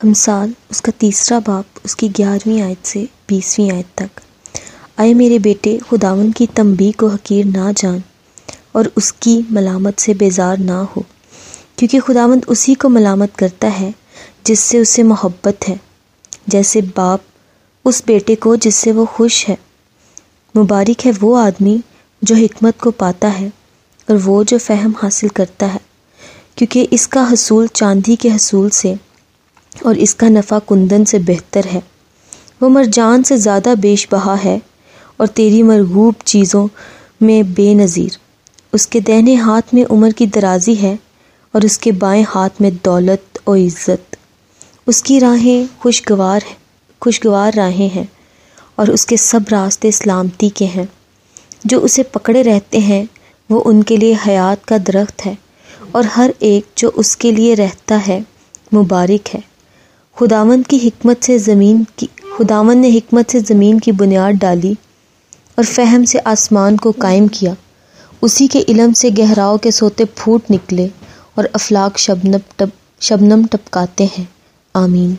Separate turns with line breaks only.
अमसाल, उसका तीसरा बाप उसकी ग्यारहवीं आयत से बीसवीं आयत तक। आए मेरे बेटे, खुदावन की तंबी को हकीर ना जान और उसकी मलामत से बेजार ना हो, क्योंकि खुदावंद उसी को मलामत करता है जिससे उसे मोहब्बत है, जैसे बाप उस बेटे को जिससे वो खुश है। मुबारक है वो आदमी जो हिकमत को पाता है और वो जो फ़हम हासिल करता है, क्योंकि इसका हसूल चांदी के हसूल से और इसका नफ़ा कुंदन से बेहतर है। वो मरजान से ज़्यादा बेश बहा है और तेरी मरगूब चीज़ों में बेनज़ीर। उसके दहने हाथ में उम्र की दराजी है और उसके बाएँ हाथ में दौलत और इज़्ज़त। उसकी राहें खुशगवार है, खुशगवार राहें हैं और उसके सब रास्ते सलामती के हैं। जो उसे पकड़े रहते हैं, वो उनके लिए हयात का दरख्त है और हर एक जो उसके लिए रहता है, मुबारक है। खुदावंद की हिकमत से ज़मीन की खुदावंद ने हिकमत से ज़मीन की बुनियाद डाली और फ़हम से आसमान को कायम किया। उसी के इलम से गहराव के सोते फूट निकले और अफलाक शबनम टप शबनम टपकाते हैं। आमीन।